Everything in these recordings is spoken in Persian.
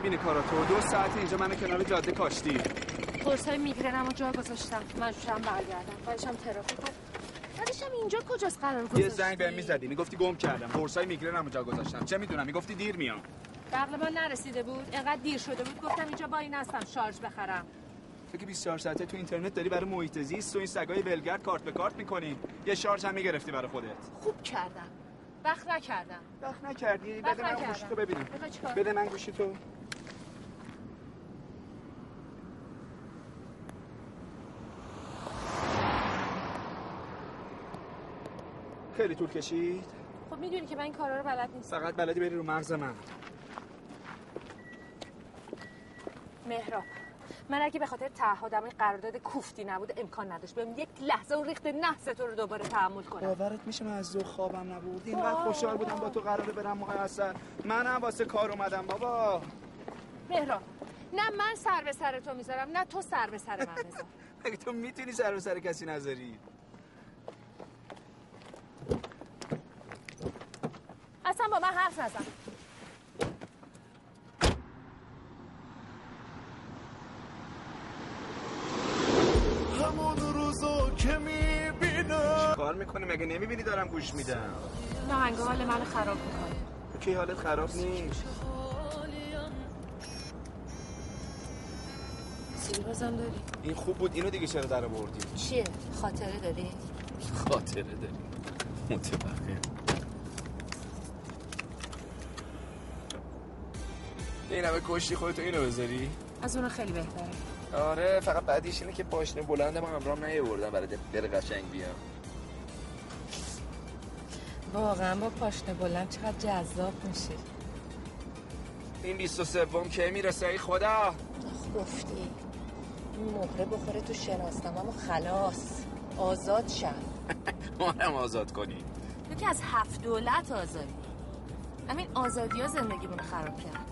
می‌بینی کاراتو؟ دو ساعت اینجا من کنار جاده کاشتی. قرصای میگرنم و جا گذاشتم. مجبورم برگردم. بعدشم ترافیک بعدشم اینجا کجاست قرار گذاشتی؟ یه زنگ بهم می‌زدی. می‌گفتی گم کردم. قرصای میگرنم جا گذاشتم. چه می‌دونم؟ می‌گفتی دیر میام. بغل من نرسیده بود. انقدر دیر شده بود. گفتم اینجا با این هستم شارژ بخرم. فکر 24 ساعته تو اینترنت داری برای محیط زیست و این سگای ولگرد کارت به کارت می‌کنی. یه شارژ هم می‌گرفتی برای خودت. خوب کردم. وقت نکردم. وقت نکردی؟ بده من. گوشی تو ببینم؟ بده من گوشی تو. خیلی طول کشید؟ خب می‌دونی که من این کارا رو بلد نیستم. فقط بلدی بری رو مغز من. مهراب من اگه به خاطر تعهدم این قرارداد کوفتی نبود امکان نداشت. بهم یک لحظه اون ریخت نحس تو رو دوباره تحمل کنم. باورت میشه من از ذوق خوابم نبود؟ اینقدر. خوشحال بودم با تو قراره برم موقع اصل منم واسه کار اومدم بابا. مهراب نه من سر به سر تو می‌ذارم نه تو سر به سر من بذار مگه تو می‌تونی سر به سر کسی نذاری. اصلا با من حرف نزن. همون روزا که می‌بینم. کار می‌کنی؟ مگه نمی‌بینی دارم گوش میدم؟ نهنگ حال من خراب می‌کنه. کی حالت خراب نیست؟ بازم داری؟ این خوب بود اینو دیگه چرا در آوردی؟ چیه؟ خاطره داری؟ خاطره داری. متفقم این همه کشتی خودتو اینو بذاری؟ از اون خیلی بهتره. آره فقط بعدیش اینه که پاشنه بلندم همراهم نیاوردم برای دل قشنگ بیام واقعا با پاشنه بلند چقدر جذاب میشه این بیست و سوم کی می‌رسه ای خدا؟ گفتی. این مهره بخوره تو شناسنامه اما خلاص. آزاد شم. مارم آزاد کنی تو که از هفت دولت آزادی. همین آزادی ها زندگیمونو خراب کرد.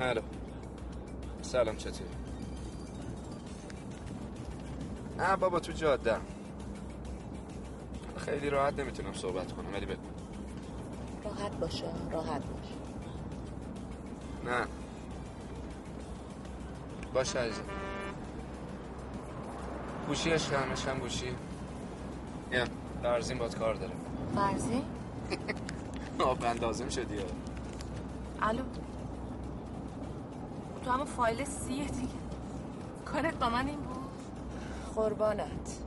هلو سلام چطوری؟ نه بابا تو جاده خیلی راحت نمی‌تونم صحبت کنم ولی بگو. راحت باشه راحت باش. نه. باشه عزیزم. گوشی عشقم عشقم گوشی؟ یا لرزین باد کار داره فرزی آب اندازم شدی الو. تو همون فایل سیه دیگه. کارت با من این بود؟ قربانت.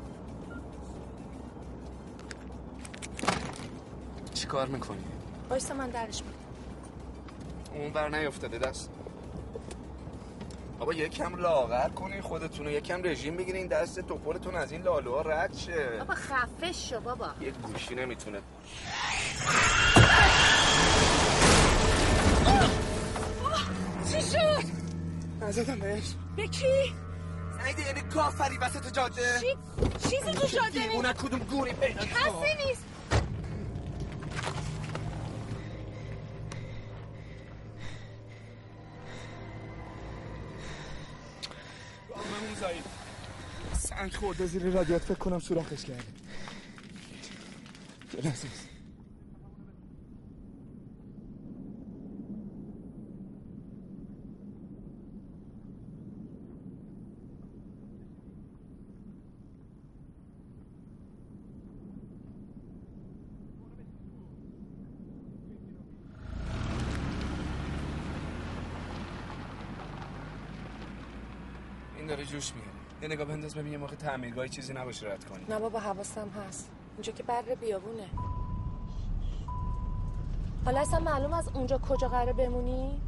چی کار می‌کنی؟ بایستا من درش می‌کنم اون بر نیفتاده دست. بابا یکم لاغر کنین خودتونو یکم رژیم بگیرین دست توپرتون از این لالوها رد شه. بابا خفه شو بابا. یه گوشی نمی‌تونه. نزدم بهش. به کی؟ نیده یعنی کافری وسط جاده. چی؟ چیزی تو شده نیست. دیوونه کدوم گوری پیدا. کسی نیست. سنگ خورده زیر رادیات فکر کنم سوراخش کرده یه جوش میاره یه نگاه بنداز ببین یه موقع تعمیرگاهی چیزی نباشه رد کنی. نه بابا حواسم هست. اینجا که بر بیابونه. حالا اصلا معلوم از اونجا کجا قراره بمونی؟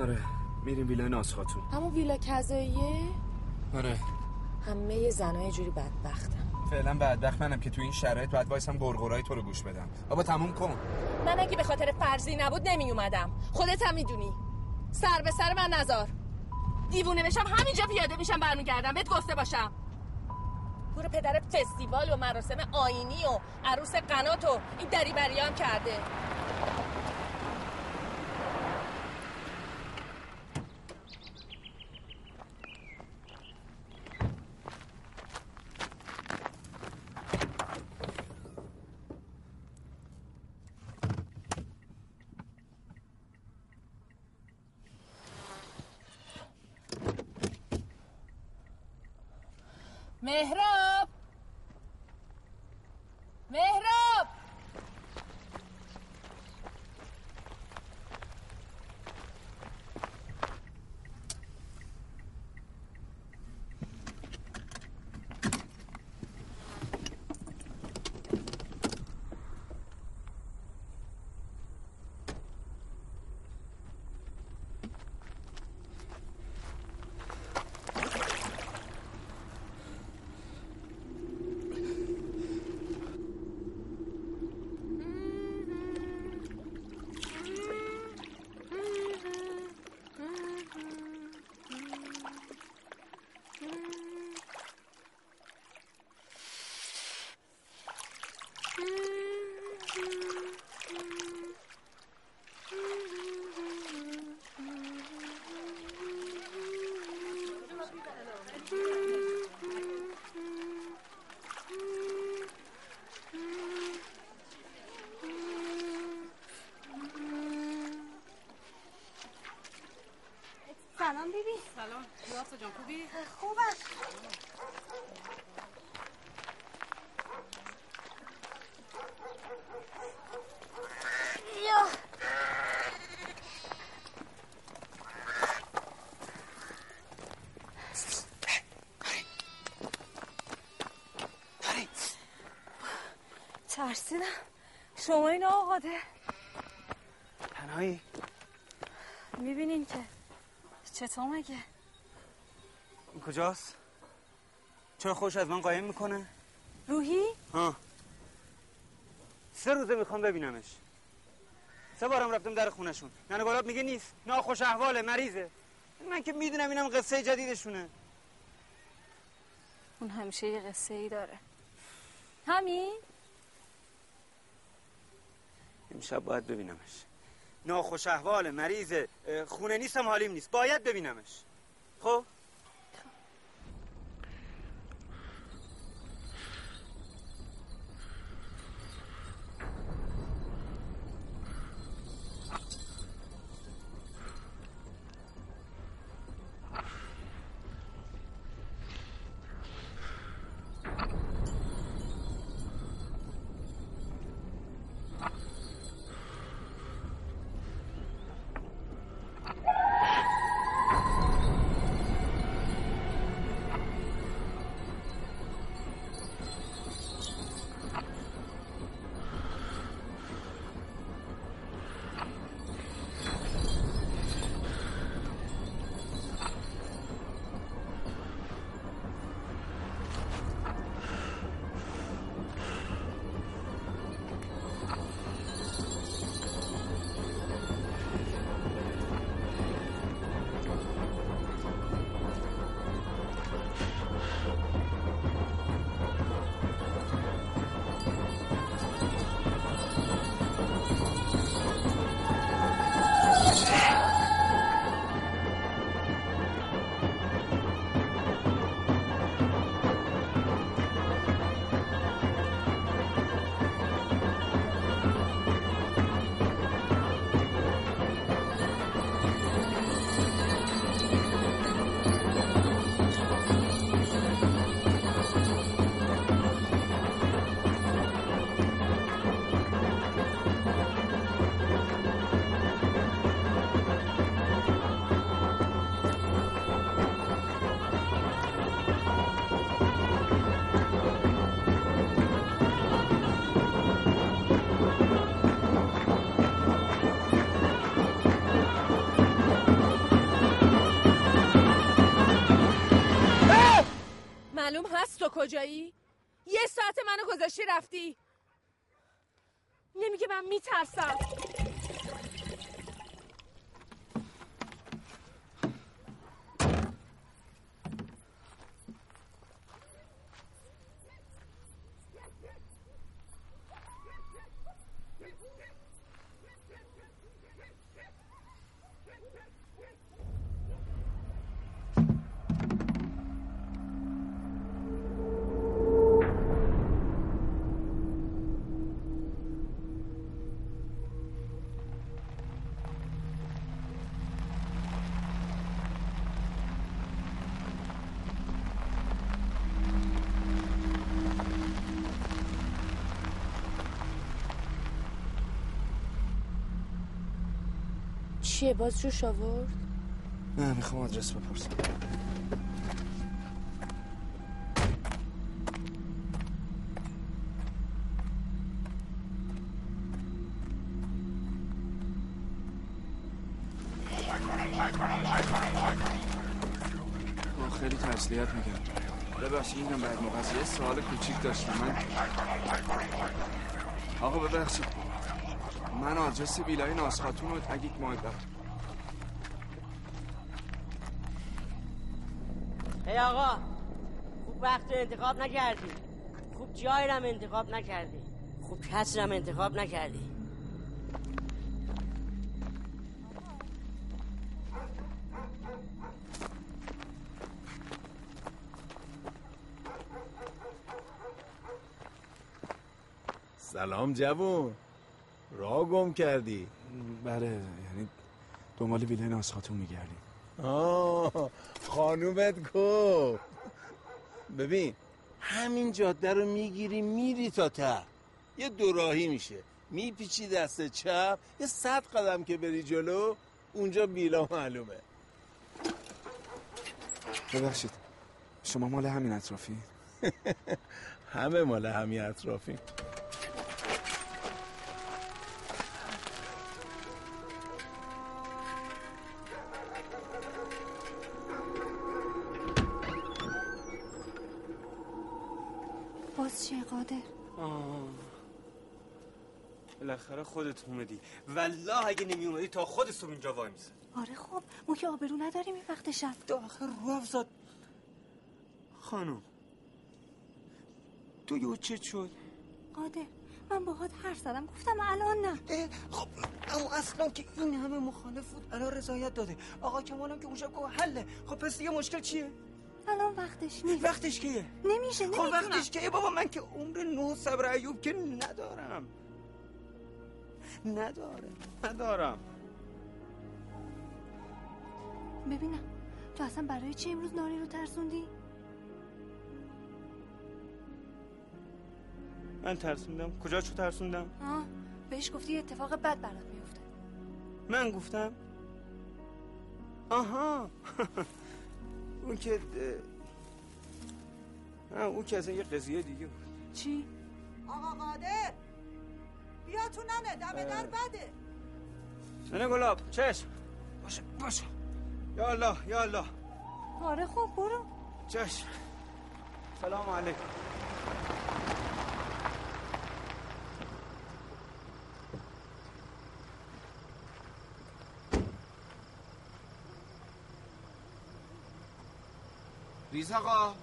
آره میریم ویلای ناز خاتون همون ویلا کذاییه؟ آره. همه زنها یه جوری بدبختم فعلا بدبخت منم که تو این شرایط بعد وایسم گرگرای تو رو گوش بدم. بابا تموم کن. من اگه به خاطر فرضی نبود نمی اومدم خودت هم می‌دونی. سر به سر من نزار. دیوونه بشم همینجا پیاده میشم برمیگردم. بهت گفته باشم. پور پدر فستیوال و مراسم آینی و عروس قنات و این دریبری هم کرده مهراب مهراب سلام بیبی. سلام. یاسا جان خوبی؟ خوبم. یا. ترسیدم. شما این آقاده تنهایی می‌بینین که چطور مگه؟ این کجاست؟ چرا خوش از من قایم می‌کنه؟ روحی؟ ها. سه روزه می‌خوام ببینمش. سه بارم رفتم در خونشون ننه گلاب میگه نیست. ناخوش احواله مریضه. من که می‌دونم اینم قصه جدیدشونه. اون همیشه یه قصه ای داره. همین امشب باید ببینمش. ناخوش احواله مریضه اه، خونه نیستم حالیم نیست. باید ببینمش. خب؟ کجایی؟ چیه؟ باز جوش آورد؟ نه می‌خوام آدرس بپرسم. خیلی تسلیت میگم ببخشید اینم بعد. یه سوال کوچیک داشتم. من آقا ببخشید. من آدرس ویلای ناسخاتون رو اگه ماه برم ای آقا خوب وقت رو انتخاب نکردی. خوب جای رم انتخاب نکردی. خوب کس رم انتخاب نکردی. سلام جوون. راه گم کردی. بله یعنی دنبال ویلای ناسخاتون میگردیم. آه خانومت گفت. ببین همین جاده رو می‌گیری میری تا ته. یه دوراهی میشه. میپیچی دست چپ یه صد قدم که بری جلو اونجا بیلا معلومه. ببخشید شما مال همین اطرافی؟ همه مال همین اطرافی. بالاخره خودت اومدی. والله اگه نمی اومدی تا خود صبح اینجا وای میسه آره خب ما که آبرو نداریم این وقت شب. آخر رو افزاد خانم تو یه چه شد؟ قادر من باهات حرف زدم گفتم الان نه. خب اما اصلا که این همه مخالف بود الان رضایت داده. آقا کمالم که اونجا گفت حله. خب پس دیگه مشکل چیه؟ الان وقتش نیست. وقتش کیه؟ نمیشه خب نمی‌تونم. وقتش کیه؟ بابا من که عمر نه صبر ایوب که ندارم. ندارم. ندارم. ببینم. تو اصلا برای چی امروز ناری رو ترسوندی؟ من ترسوندم. کجا چو ترسوندم؟ آه بهش گفتی یه اتفاق بد برات میفته. من گفتم؟ آها. اون که اون که اصلا یه قضیه دیگه بود. چی؟ آقا قادر! بیا تو ننه دم در بده. نه گلاب چشم. باشه باشه. یا الله یا الله. آره خب برو. چشم. سلام علیکم. ریز آقا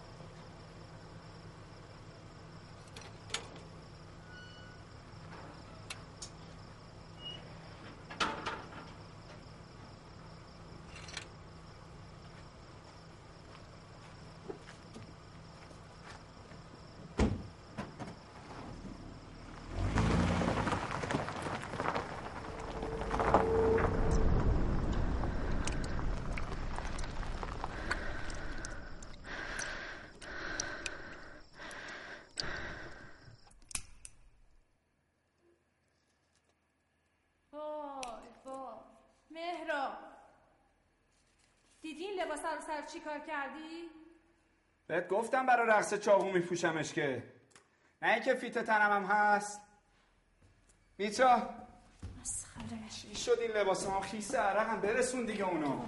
وای وای مهرا دیدی این لباس رو سر چی کار کردی؟ بهت گفتم برای رقص چاقو میپوشمش که. نه اینکه فیت تنم هم هست. میترا چی شد این لباس ما خیس عرقم برسون دیگه اونو.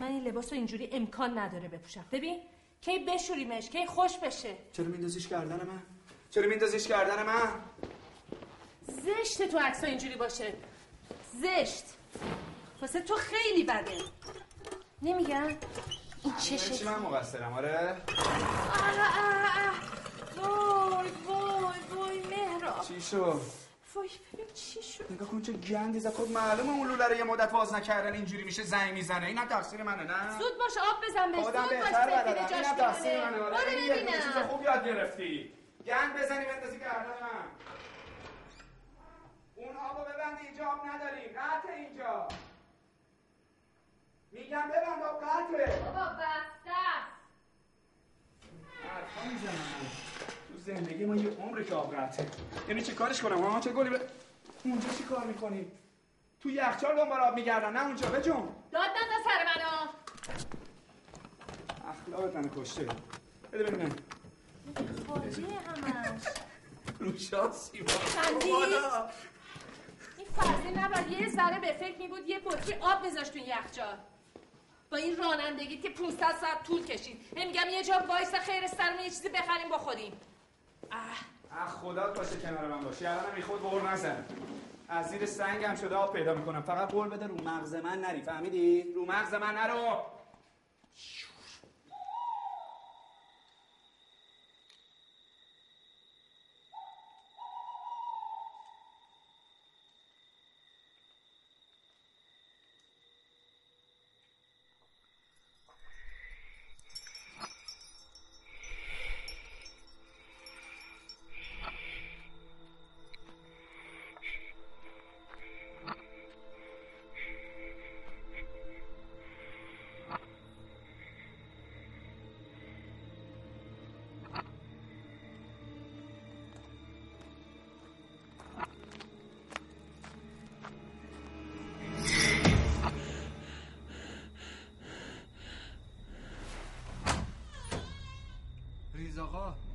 من این لباس رو اینجوری امکان نداره بپوشم. ببین کی بشوریمش کی خوش بشه. چرا میندازیش گردن من؟ چرا میندازیش گردن من؟ زشت تو عکس اینجوری باشه. زشت. واسه تو خیلی بده. نمیگن این چی چشه من مقصرم آره. آه، آه، آه. وای وای وای مهرا چی شد؟ وای ببین چی شد؟ نگاه کن چه گندی زد. خب معلومه اون لوله رو یه مدت باز نکردن اینجوری میشه زنگ می‌زنه. اینم تقصیر منه نه؟ زود باش آب بزن بهش. زود باش سفید جاش تقصیر منه آره. این دونه چیز ببینم خوب یاد گرفتی. گند بزنی بندازی گردن من اون آبو ببند اینجا آب نداریم. قطع اینجا. میگم ببند آب قطعه. بابا بسته است. حرفا می‌زنم. تو زندگی ما یه عمر که آب قطعه یعنی چه کارش کنم؟ ها چه گلی به اونجا چی کار می‌کنی؟ تو یخچال دنبال آب میگردن نه اونجا بجون داد نزن سر منو. اخلاقت منو کشته. بده ببینم. خاجه همش. رو شانسی خندی این فرزی نباید یه ذره به فکر می بود یه بطری آب میذاشت تو یخچال. با این رانندگی که 500 ساعت طول کشید. میگم یه جا وایس خیر سرمون یه چیزی بخریم بخوریم. اه. اخ خدا باشه کنار من باشی. الانم بی خود بور نزن. از زیر سنگم شده آب پیدا می‌کنم. فقط قول بده رو مغز من نری. فهمیدی؟ رو مغز من نرو. يغاه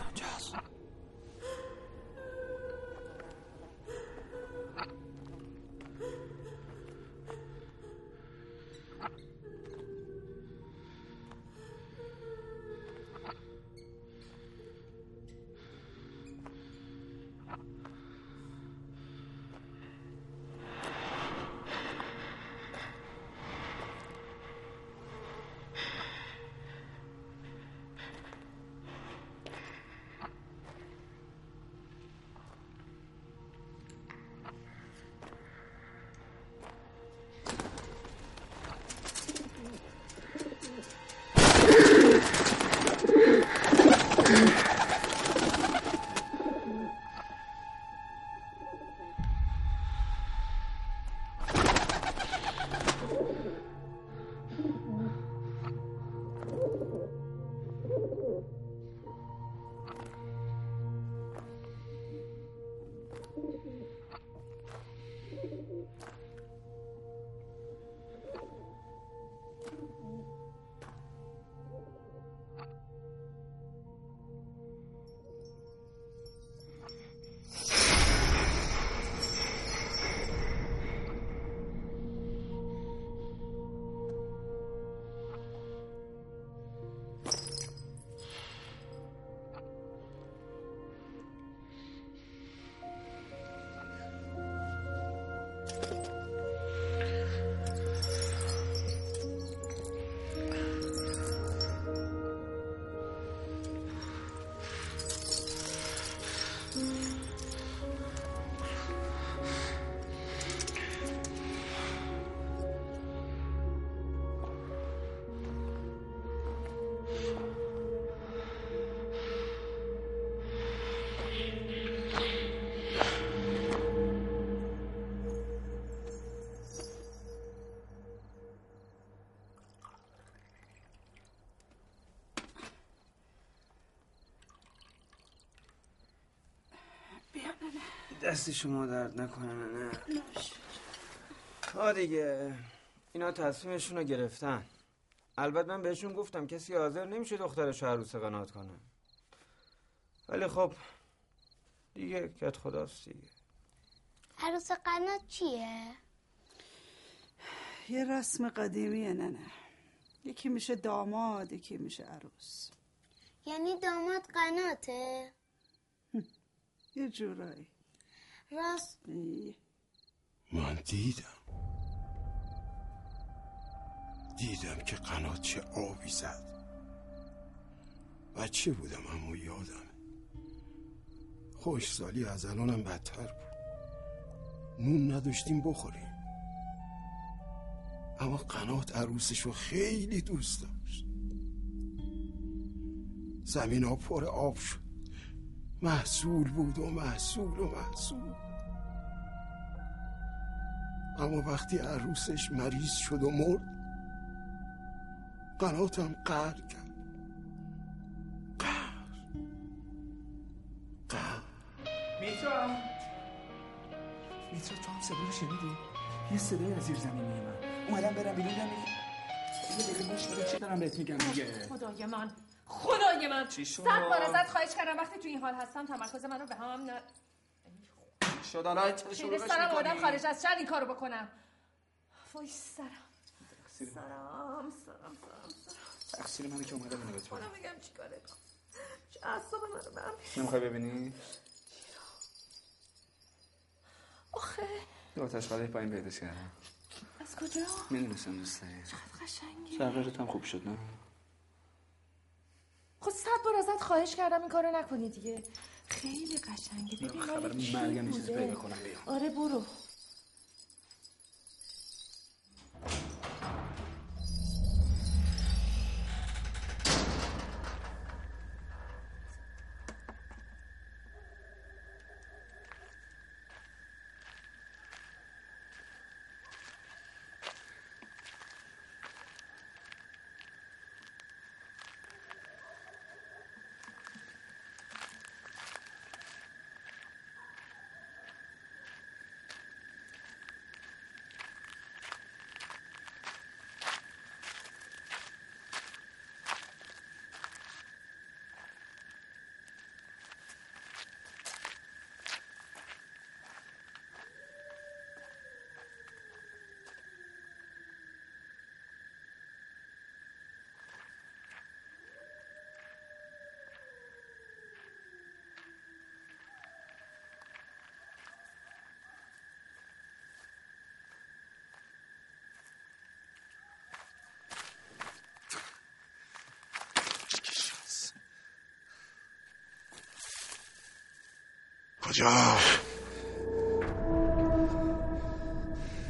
آقا کی دست شما درد نکنه نه ها دیگه اینا تصمیمشون رو گرفتن. البته من بهشون گفتم کسی حاضر نمیشه دخترش رو عروس قنات کنه. ولی خب دیگه کت خداست دیگه. عروس قنات چیه؟ یه رسم قدیمیه ننه یکی میشه داماد یکی میشه عروس. یعنی داماد قناته؟ یه جورایی. راست من دیدم. دیدم که قنات چه آبی زد. بچه بودم اما یادم خوشسالی از الانم بدتر بود. نون نداشتیم بخوریم. اما قنات عروسش رو خیلی دوست داشت. زمین ها پر آب شد. محصول بود و محصول و محصول. اما وقتی عروسش مریض شد و مرد قناتم قهر کرد. میترا. میترا تو هم صدا رو شنیدی؟ یه صدای از زیر زمین میومد اومدم برم بیرون دم یه دقیقه گوش بده چه دارم بهت میگم؟ دیگه خدای من. خدای من. چی شد؟ صد بار ازت خواهش کردم. وقتی تو این حال هستم تمرکز من رو به هم نه شد؟ چرا چه سرم آدم؟ خارج از شهر این کارو بکنم. وای سرم. سرم سرم سرم سرم. تقصیر منه که اومدم اینو بهت بگم میگم چیکاره کنم. چه اعصاب منو به هم نمی‌خوای ببینی؟ آخه. یه آتش قلعه پایین پیداش کردم از کجا؟ می‌دونستم دوست داری. چقدر قشنگی. تغییرت هم خوب شد نه؟ خب صد بار ازت خواهش کردم این کارو نکنی دیگه. خیلی قشنگه. ببین خبر مرگم چیزی؟ پیدا کنم بیام. آره برو. کجا؟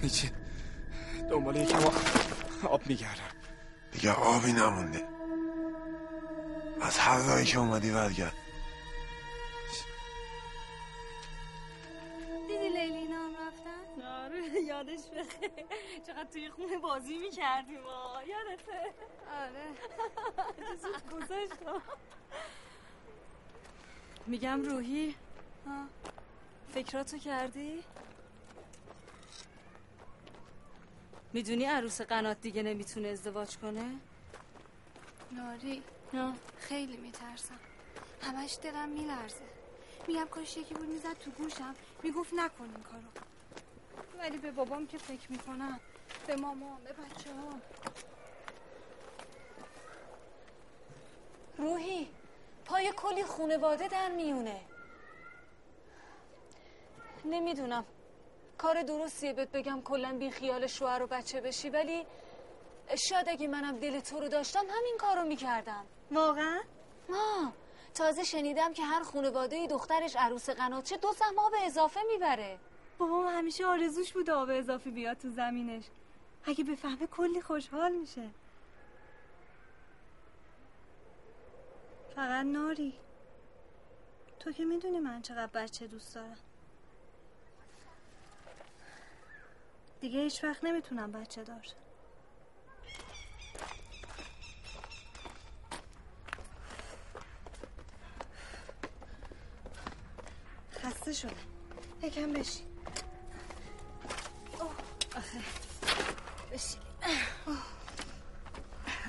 هیچی دنبال یکم آب میگردم. دیگه آبی نمونده. از هر راهی که اومدی برگرد. دیدی لیلی اینا هم رفتن؟ آره یادش بخیر. چقدر توی خونه بازی می‌کردیم یادته؟ آره. زود گذاشتم میگم روحی فکراتو کردی؟ می‌دونی عروس قنات دیگه نمی‌تونه ازدواج کنه؟ ناری. ها خیلی میترسم. همش دلم میلرزه. میگم کاش یکی بود می‌زد تو گوشم. می‌گفت نکن این کارو. ولی به بابام که فکر می‌کنم. به مامان به بچه ها روحی پای کلی خونواده در میونه. نمی‌دونم. کار درستیه بهت بگم کلا بی خیال شوهر و بچه بشی ولی شاید اگه منم دل تو رو داشتم همین کارو می‌کردم. واقعا؟ ما تازه شنیدم که هر خونواده دخترش عروس قناتچه دو سهم آب اضافه می‌بره. بابام همیشه آرزوش بود آب اضافی بیاد تو زمینش. اگه بفهمه کلی خوشحال میشه. فقط ناری. تو که می‌دونی من چقدر بچه دوست دارم. دیگه هیچ وقت نمی‌تونم بچه دار. خسته شدم. یکم اوه، آخه. اوه.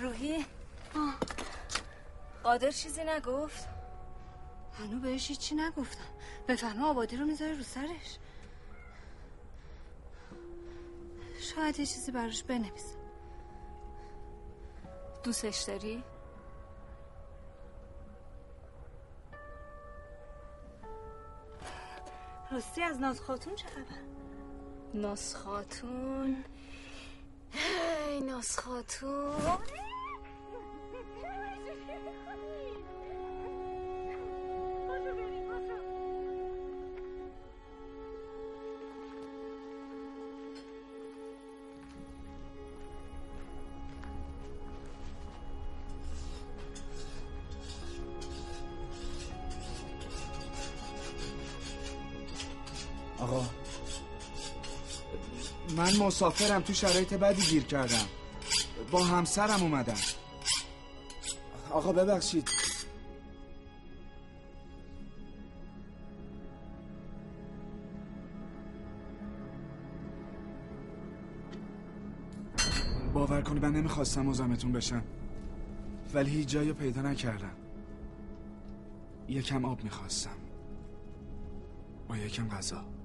روحی؟ قادر چیزی نگفت؟ هنو بهش هیچی نگفتم. بفهمه آبادی رو می‌ذاره رو سرش. شاید یه چیزی براش بنویسه دوستش داری؟ راستی از ناز خاتون چه خبر؟ ناس خاتون؟ هی ناس خاتون. من مسافرم تو شرایط بدی گیر کردم. با همسرم اومدم. آقا ببخشید. باور کنی من نمی‌خواستم مزاحمتون بشم. ولی هیچ جایی پیدا نکردم. یکم آب می‌خواستم. با یکم غذا.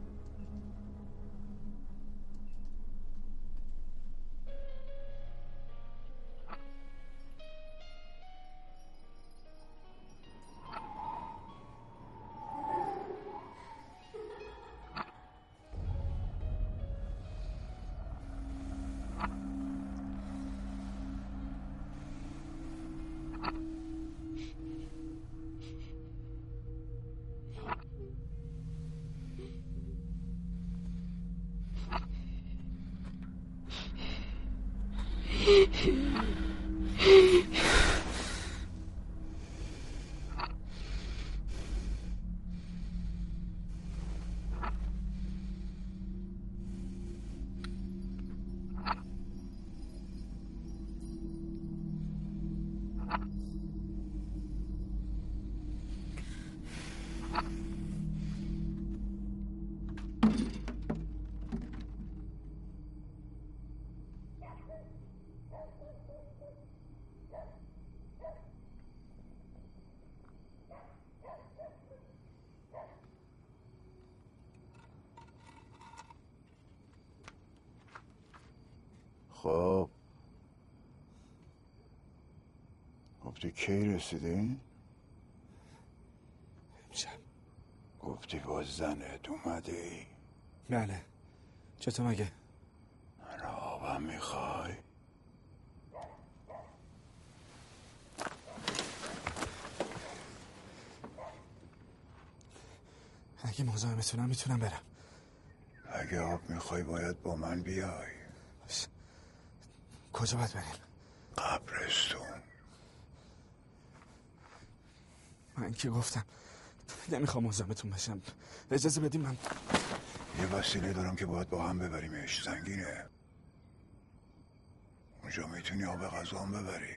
گفتی کی رسیدی؟ امشب. گفتی با زنت اومدی؟ بله. چطور مگه؟ آبم می‌خوای؟ اگه مزاحمتونم می‌تونم برم. اگه آب می‌خوای باید با من بیای. کجا باید بریم؟ قبرستون. من که گفتم. نمی‌خوام مزاحمتون بشم اجازه بدیم من یه وسیله دارم که باید با هم ببریمش. زنگینه. اونجا می‌تونی آب غذا هم ببری.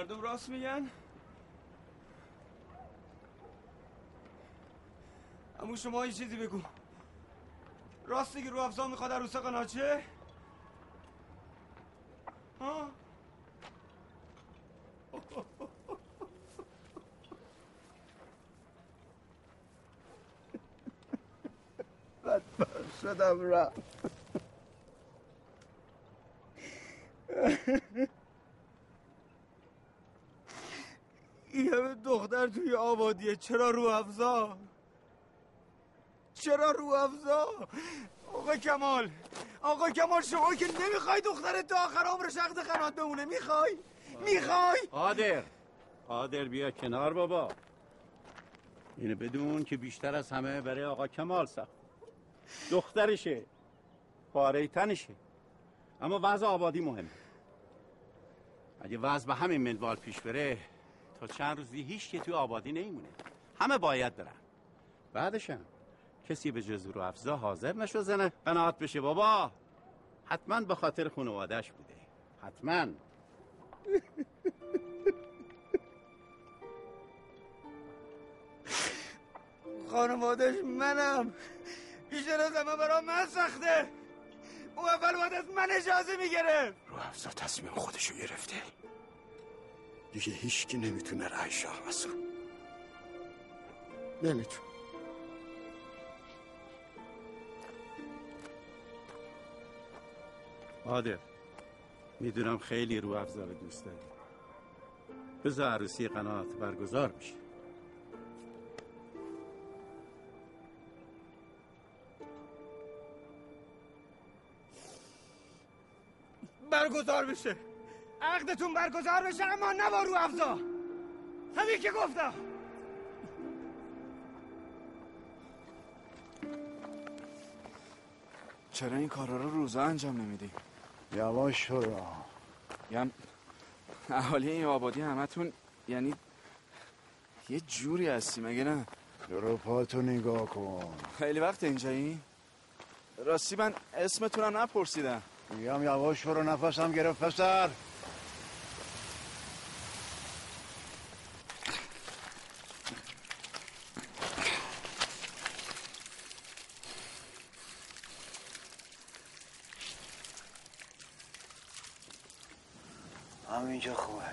مردم راست میگن؟ اما شما یه چیزی بگو. راستی که رو افزا می‌خواد عروس قناچه ها؟ بدبخت شدم رفت. این همه دختر توی آبادیه چرا رو افزا؟ چرا رو افزا؟ آقا کمال آقا کمال شما که نمی‌خوای دخترت تا آخر عمرش عقد قنات بمونه. می‌خوای؟ می‌خوای؟ قادر. قادر بیا کنار بابا. اینو بدون که بیشتر از همه برای آقا کمال سخت. دخترشه. پاره تنشه. اما وضع آبادی مهمه. اگه وضع به همین منوال پیش بره تا چند روزی هیچ که توی آبادی نمیمونه. همه باید برن. بعدشم کسی به جز رو افزا حاضر نشو زنه قناعت بشه بابا. حتما به خاطر خانوادهش بوده. حتما. خانوادش منم. بیشتر از همه برا من سخته. اون اول باید از من اجازه می‌گرفت. رو افزا تصمیم خودشو گرفته. دیگه هیچکی نمی‌تونه رای شاه مسو نمی‌تونه. قادر می‌دونم خیلی رو افزا رو دوست داری. بذار عروسی قناعت برگزار بشه. برگزار بشه. عقدتون برگزار بشه اما نه با رو افزا همین که گفتم چرا این کارا رو روزا انجام نمیدی؟ یواش برو یعنی اهالی این آبادی همتون یعنی یه جوری هستی مگه نه؟ برو پاتو نگاه کن خیلی وقت اینجایی؟ راستی من اسمتونم نپرسیدم میگم یواش برو نفسم گرفت پسر همینجا خوبه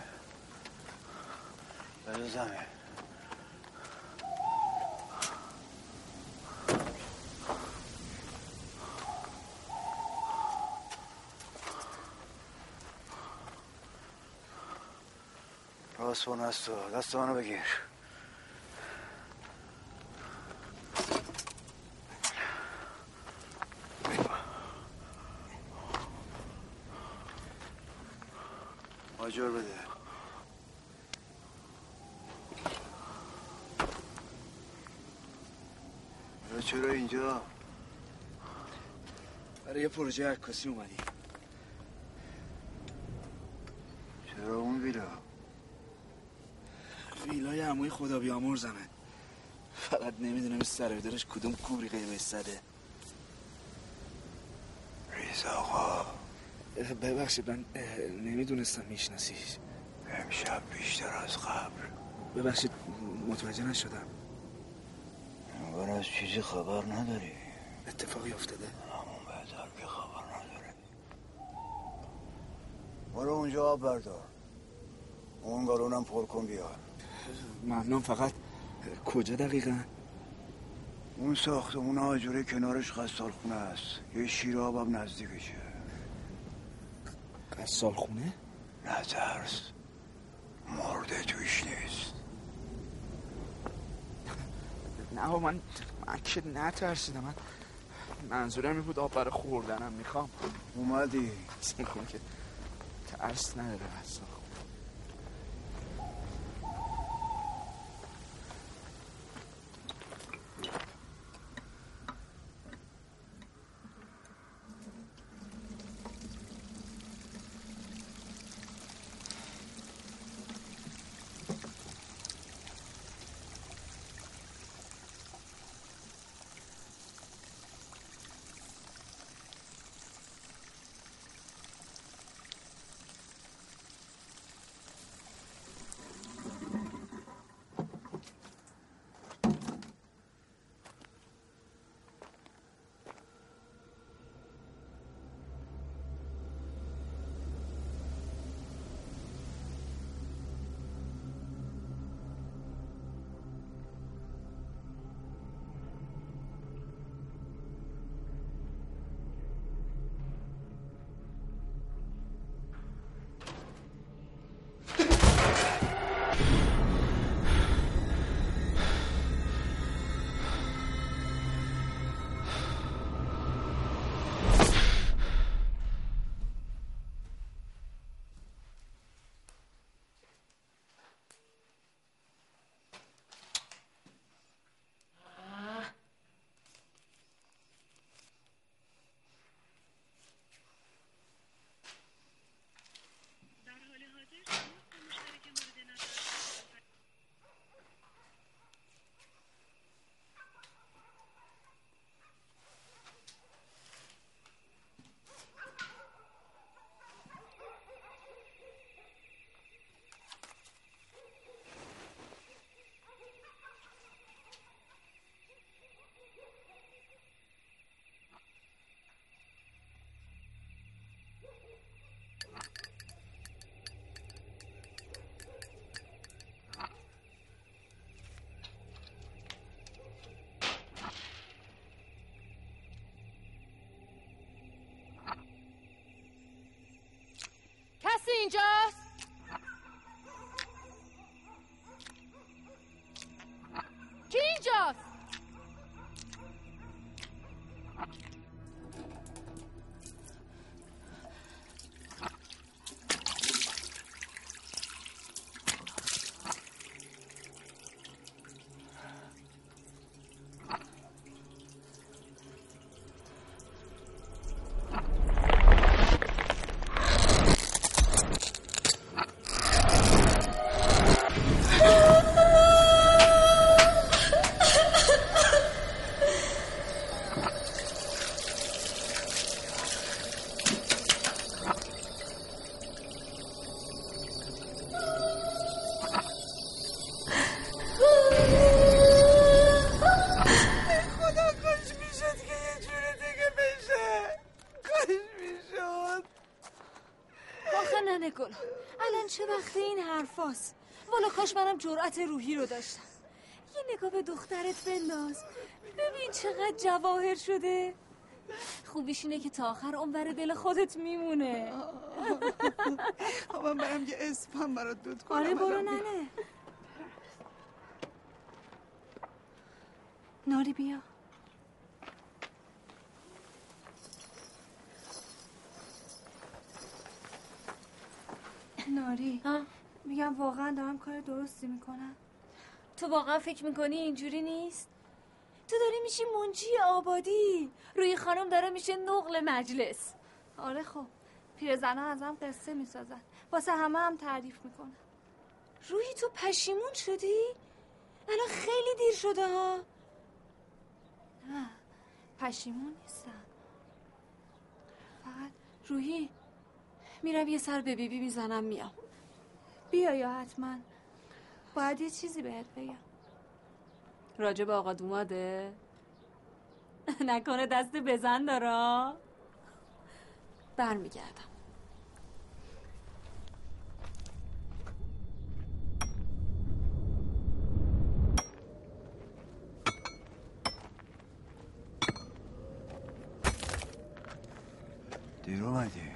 بذار زمین راست بون از تو دست منو بگیر. آجر بده. چرا اینجا؟ برای یه پروژه عکاسی اومدی چرا اون ویلا ویلای عموی خدا بیامرزمه. فقط نمی‌دونم سر دارش کدوم کوری قیمه زده ریز آقا. ببخشید من نمی‌دونستم میشناسیش. امشب بیشتر از قبل. ببخشید متوجه نشدم. انگار از چیزی خبر نداری. اتفاقی افتاده؟ همون بهتر که خبر نداره. برو اونجا آب بردار. اون گالونم پر کن بیار. ممنون فقط کجا دقیقا؟ اون ساختمون آجوره کنارش قصال خونه است. یه شیر آبم نزدیکشه. قصال خونه؟ نترس مرده توش نیست. نه من من که نترسیدم. من منظورم این بود آب برای خوردنم می‌خوام. اومدی. خونه که ترس نداره قصال change us. حرفاست والا کاش منم جرأت روحی رو داشتم. یه نگاه به دخترت بنداز. ببین چقدر جواهر شده. خوبیش اینه که تا آخر اونور دل خودت میمونه. من برم یه اسپم برات دود کنم. آره برو. ننه. ناری بیا. ناری. میگم واقعا دارم کار درستی می‌کنم. تو واقعا فکر می‌کنی اینجوری نیست؟ تو داری میشی منجی آبادی. روی خانم داره میشه نقل مجلس. آره خب پیرزنها ازم قصه می‌سازن. واسه همه هم تعریف می‌کنن. روحی تو پشیمون شدی؟ الان خیلی دیر شده ها. نه پشیمون نیستم. فقط روحی. میرم یه سر به بیبی می‌زنم میام. بیا یا حتما. باید یه چیزی بهت بگم. راجع به آقا دوماده؟ نکنه دست بزن دارا. برمیگردم. دیر اومدی؟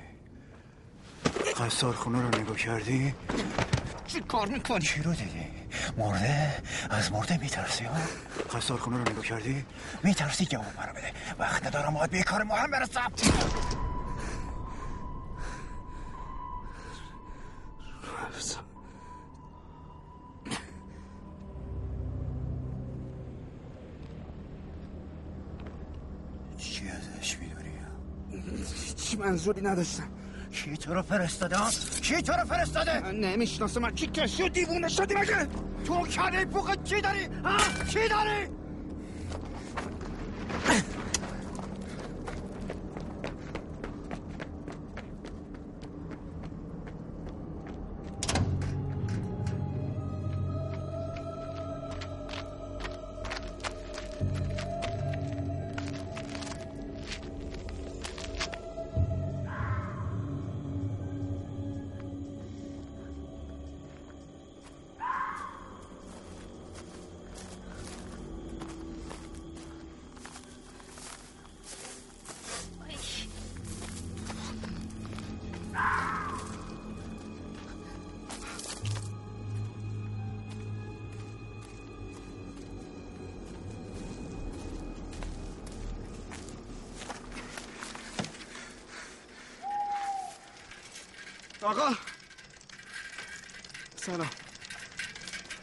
قصار خونه رو نگاه کردی؟ چی کار می‌کنی؟ چی رو دیدی؟ مرده؟ از مرده میترسی ها؟ قصار خونه رو نگاه کردی؟ میترسی جواب منو بده وقت ندارم باید به کار مهم برسم چی ازش می‌دونی؟ چی منظوری نداشتم کی تو رو فرستاده ها؟ کی تو رو فرستاده؟ من کی کسی و دیوونه شدی مگه تو کله پوخ چی داری؟ ها؟ چی داری؟ آقا. سلام.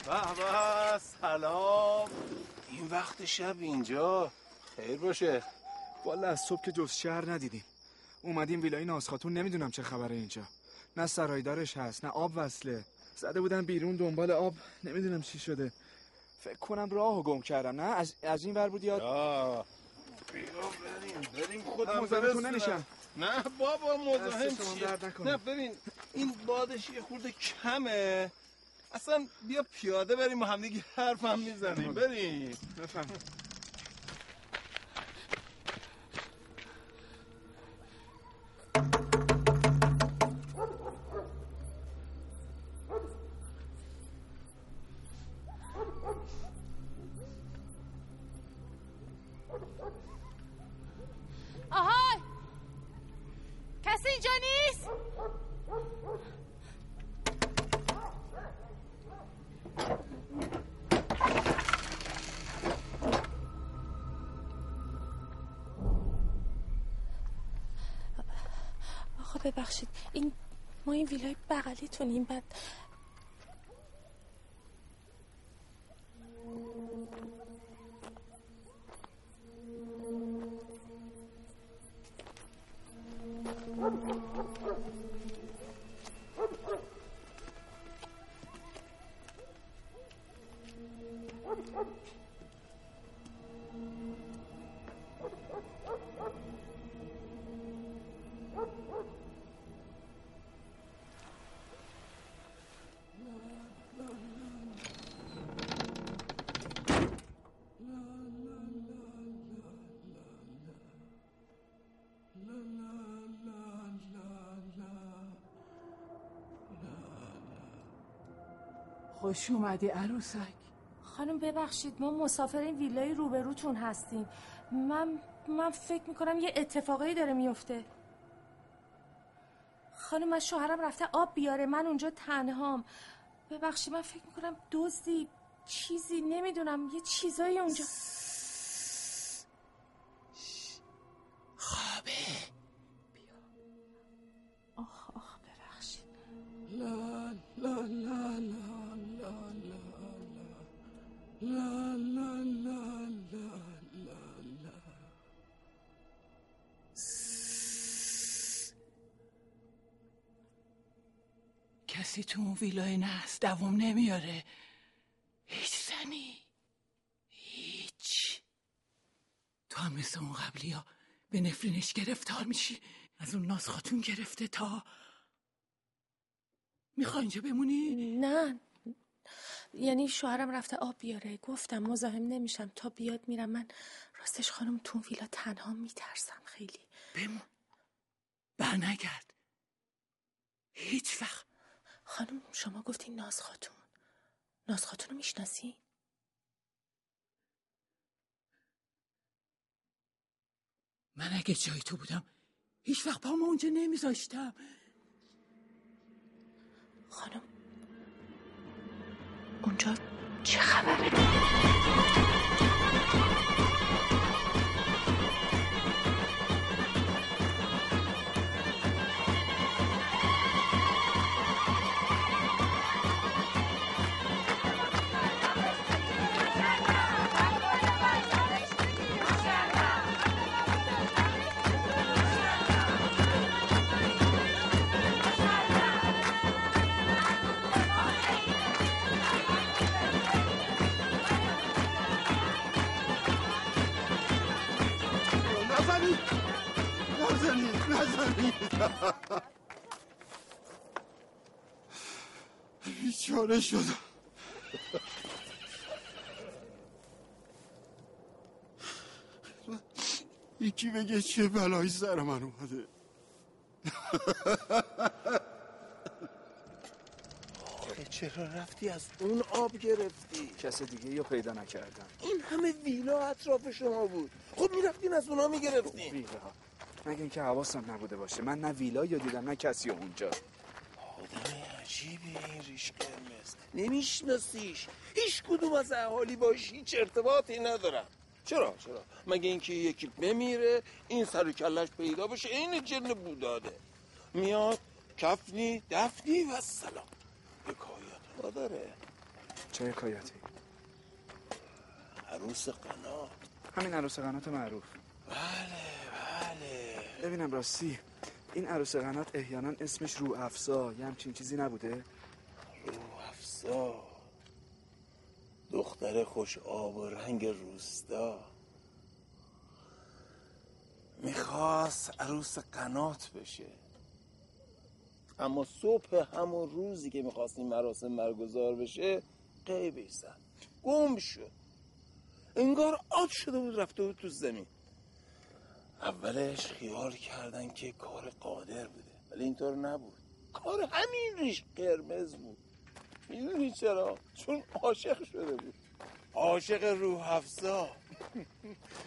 به به سلام. این وقت شب اینجا. خیر باشه. والا از صبح که جز شهر ندیدیم. اومدیم ویلای ناز خاتون نمی‌دونم چه خبره اینجا. نه سرایدارش هست نه آب وصله. زده بودن بیرون دنبال آب نمی‌دونم چی شده. فکر کنم راهو گم کردم نه؟ از, از این ور بود یاد بریم بریم. خودم مزاحمتون برسونم. نمیشم. نه بابا مزاحم چیه؟ نه ببین این بادش یه خورده کمه. اصلا بیا پیاده بریم و همدیگه حرف هم می‌زنیم. بریم. بفهم این ما این ویلای بغلیتونیم بعد خوش اومدی عروسک. خانم ببخشید ما مسافر این ویلای روبروتون هستیم. من من فکر می‌کنم یه اتفاقایی داره میفته خانم من شوهرم رفته آب بیاره من اونجا تنهام. ببخشید من فکر می‌کنم دزدی چیزی نمی‌دونم یه چیزایی اونجا. کسی تو اون ویلای نست دوام نمیاره. هیچ زنی. هیچ. تو هم مثل اون قبلی ها به نفرینش گرفتار میشی. از اون ناز خاتون گرفته تا می‌خوای اینجا بمونی؟ نه. یعنی شوهرم رفته آب بیاره. گفتم مزاحم نمیشم. تا بیاد میرم. من راستش خانم تو ویلا تنها میترسم خیلی. بمون. بر نگرد هیچ وقت. خانم شما گفتین ناز خاتون ناز خاتون رو می‌شناسی؟ من اگه جای تو بودم هیچ وقت پامو اونجا نمیذاشتم خانم اونجا چه خبره؟ نزنید. بیچاره شدم یکی بگه چه بلایی سر من اومده. آخه چرا رفتی از اون آب گرفتی؟ کس دیگه یا پیدا نکردم. این همه ویلا اطراف شما بود. خب می‌رفتین از اونا می‌گرفتین. ویلا. مگه اینکه حواسم نبوده باشه. من نه ویلا یا دیدم نه کسی اونجا. آدم عجیبی این ریش قرمز نمیشناسیش. هیچ کدوم از اهالی باش هیچ ارتباطی ندارم چرا چرا؟ مگه اینکه یکی بمیره این سر و کلش پیدا بشه این جن بوداده. میاد کفنی دفنی و سلام. حکایت ها داره چه حکایتی؟ عروس قنات همین عروس قنات معروف. بله بله. ببینم راستی این عروس قنات احیانا اسمش رو افزا یه همچین چیزی نبوده؟ رو افزا؟ دختر خوش آب و رنگ روستا. می‌خواست عروس قنات بشه. اما صبح همون روزی که می‌خواست این مراسم برگزار بشه قیبش زد. گم شد. انگار آب شده بود رفته بود تو زمین. اولش خیال کردن که کار قادر بوده ولی اینطور نبود. کار همین ریش قرمز بود. می‌دونی چرا؟ چون عاشق شده بود. عاشق روح افزا.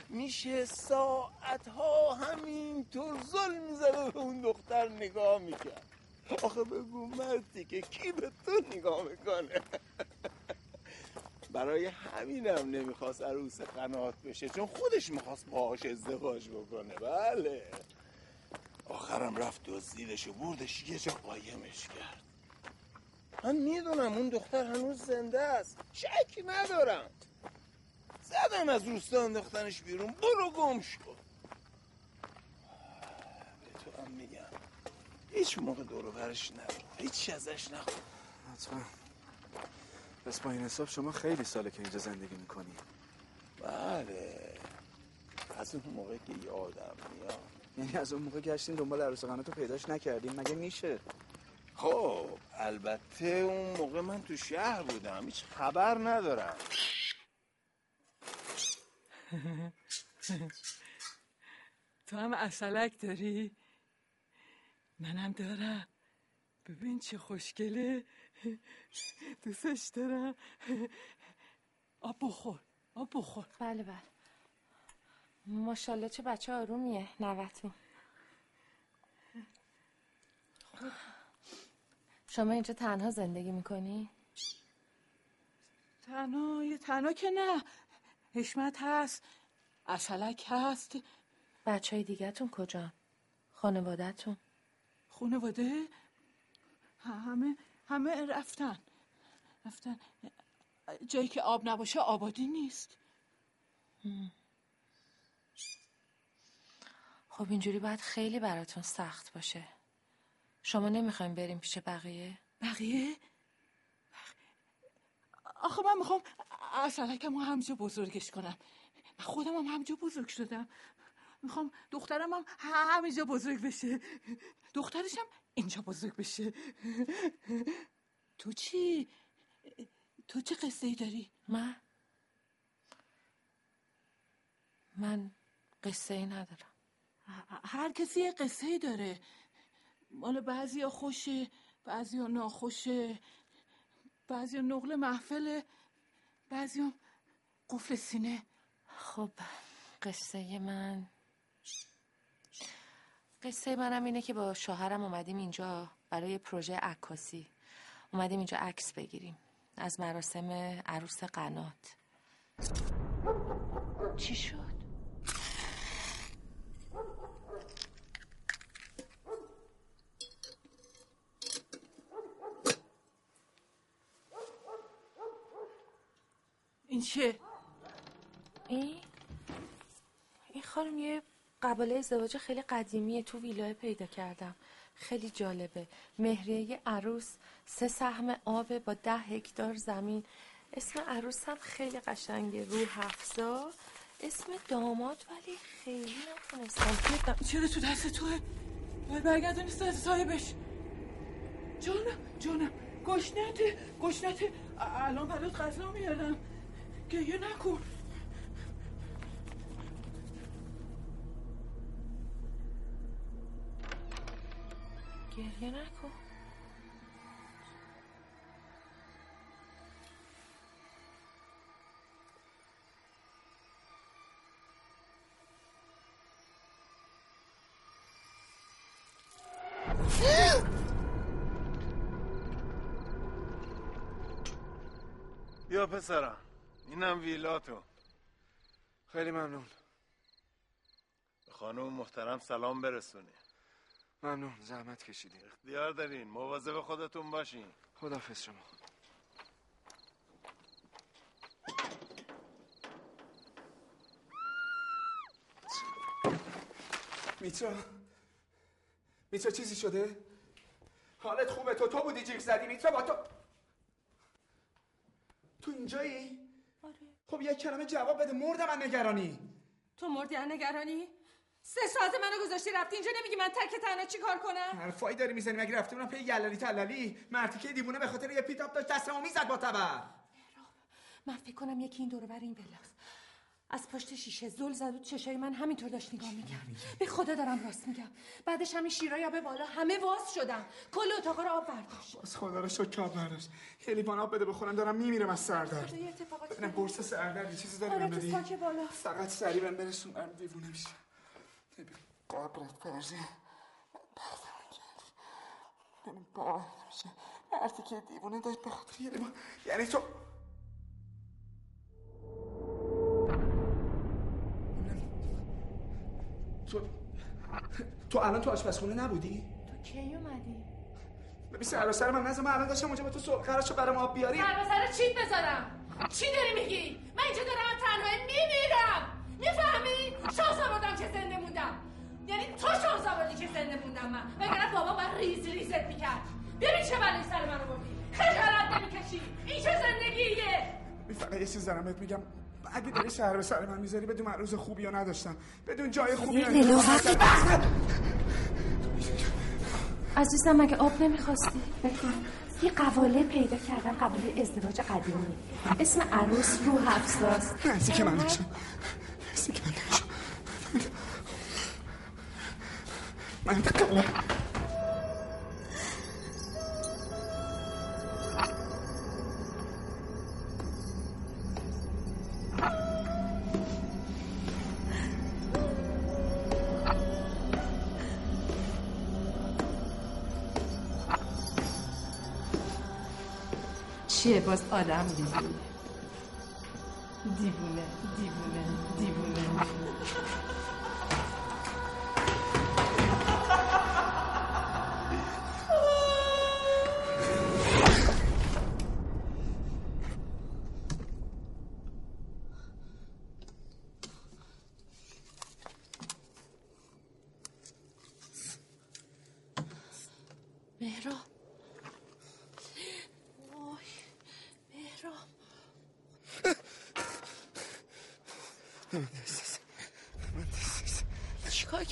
میشه ساعتها همینطور ظلم می‌زده به اون دختر نگاه می‌کرد. آخه بگو مردی که کی به تو نگاه می‌کنه؟ برای همینم نمی‌خواست عروس قنات بشه چون خودش می‌خواست باهاش ازدواج بکنه. بله. آخرم رفت دزدیدش و بردش یه جا قایمش کرد. من می‌دونم اون دختر هنوز زنده است. شکی ندارم. زدم از روستا انداختنش بیرون برو گم شو. به تو هم میگم. هیچ موقع دورو برش هیچ ازش نخور حتما. پس با این حساب شما خیلی ساله که اینجا زندگی می‌کنی. بله. از اون موقع که یادم میاد. یعنی از اون موقع گشتین دنبال عروس قناتو پیداش نکردیم مگه میشه؟ خب البته اون موقع من تو شهر بودم. هیچ خبر ندارم. تو هم اصلک داری؟ منم دارم. ببین چه خوشگله. دوستش دارم. آب بخور آب بخور. بله بله. ماشاءالله چه بچه آرومیه نوتون شما اینجا تنها زندگی می‌کنی؟ تنها یه تنها که نه. حشمت هست اصلک هست. بچه های دیگهتون کجا؟ خانوادهتون؟ خانواده؟ همه همه رفتن. رفتن. جایی که آب نباشه آبادی نیست. خب اینجوری باید خیلی براتون سخت باشه. شما نمی‌خوایم بریم پیش بقیه؟ بقیه؟ آخه من می‌خوام اصلکم همجا بزرگش کنم. من خودم هم همجا بزرگ شدم. می‌خوام دخترم هم همینجا بزرگ بشه دخترش هم اینجا بزرگ بشه تو چی؟ تو چه قصه ای داری؟ من؟ من قصه ای ندارم هر کسی یه قصه ای داره مال بعضی خوشه بعضی ناخوشه بعضی نقل محفله بعضی قفل سینه خب قصه من قصه منم اینه که با شوهرم اومدیم اینجا برای پروژه عکاسی اومدیم اینجا عکس بگیریم از مراسم عروس قنات چی شد؟ این چه؟ این؟ این خانم یه قباله ازدواج خیلی قدیمیه. تو ویلای پیدا کردم. خیلی جالبه. مهریه یه عروس سه سهم آبه با ده هکتار زمین. اسم عروس هم خیلی قشنگه. روح افزا. اسم داماد ولی خیلی نتونستم. توی چرا تو دست توه؟ باید برگردونی صاحبش. جانم جانم. گشنته گشنته. الان برات غذا میارم. گریه نکن. گریه نکن. یا پسرم. اینم ویلاتون خیلی ممنون. به خانم محترم سلام برسونی. ممنون زحمت کشیدین اختیار دارین مواظب خودتون باشین خدافظ شما میترا میترا چیزی شده؟ حالت خوبه تو تو بودی جیغ زدی میترا با تو تو اینجایی؟ آره خب یک کلمه جواب بده مردم من نگرانی تو مردی از نگرانی؟ سه ساعت منو گذاشتی رفتی اینجا نمیگی من تک تنها چی کار کنم؟ حرفایی داری می‌زنی مگه رفته بودم پی یللی تللی؟ مرتیکه دیوونه به خاطر یه پیتاپ داشت دستمو می‌زد با تبر. من فکر کنم یکی این دور بر این بلاست. از پشت شیشه زل زد و چشای من همینطور داشت نگاه می‌کرد. به خدا دارم راست میگم. بعدش همین شیرای آب بالا همه واس شدن. کل اتاقا رو آب برداشت. از خدا رو شکر کار برداشت یه لیوان آب بده بخورم دارم میمیرم از سردرد ببینم قرص سردرد چیزی داری آره تو ساک بالا. فقط سریع بهم برسون من دیوونه میشم. قبرت فرزی ببین باور نمیشه حرفی که دیوونه داشت به خاطر یه لیوان یعنی تو تو تو الان تو آشپزخونه نبودی تو کی اومدی ببین سر سر من نزد من الان داشتم اونجا با تو صبح قرار شد برام آب بیاری سر سر چیت بذارم چی داری میگی من اینجا دارم تنهایی میمیرم می‌فهمی شانس آوردم که زنده یعنی تو شانس آوردی که زنده موندم من. وگرنه بابا من ریز ریزت می‌کرد. ببین چه بلایی سر من آوردی خجالت نمی‌کشی. این چه زندگیه؟ فقط یه چیز دارم بهت میگم. اگه داری سر به سر من می‌ذاری بدون من روز خوبی رو نداشتم. بدون جای خوبی عزیزم مگه آب نمی‌خواستی؟ بکن. یه قواله پیدا کردم قواله ازدواج قدیمی. اسم عروس رو حفظاست نزدیک من نشم نزدیک من قلم چیه باز آدم دیدی دیوونه دیوونه دیوونه.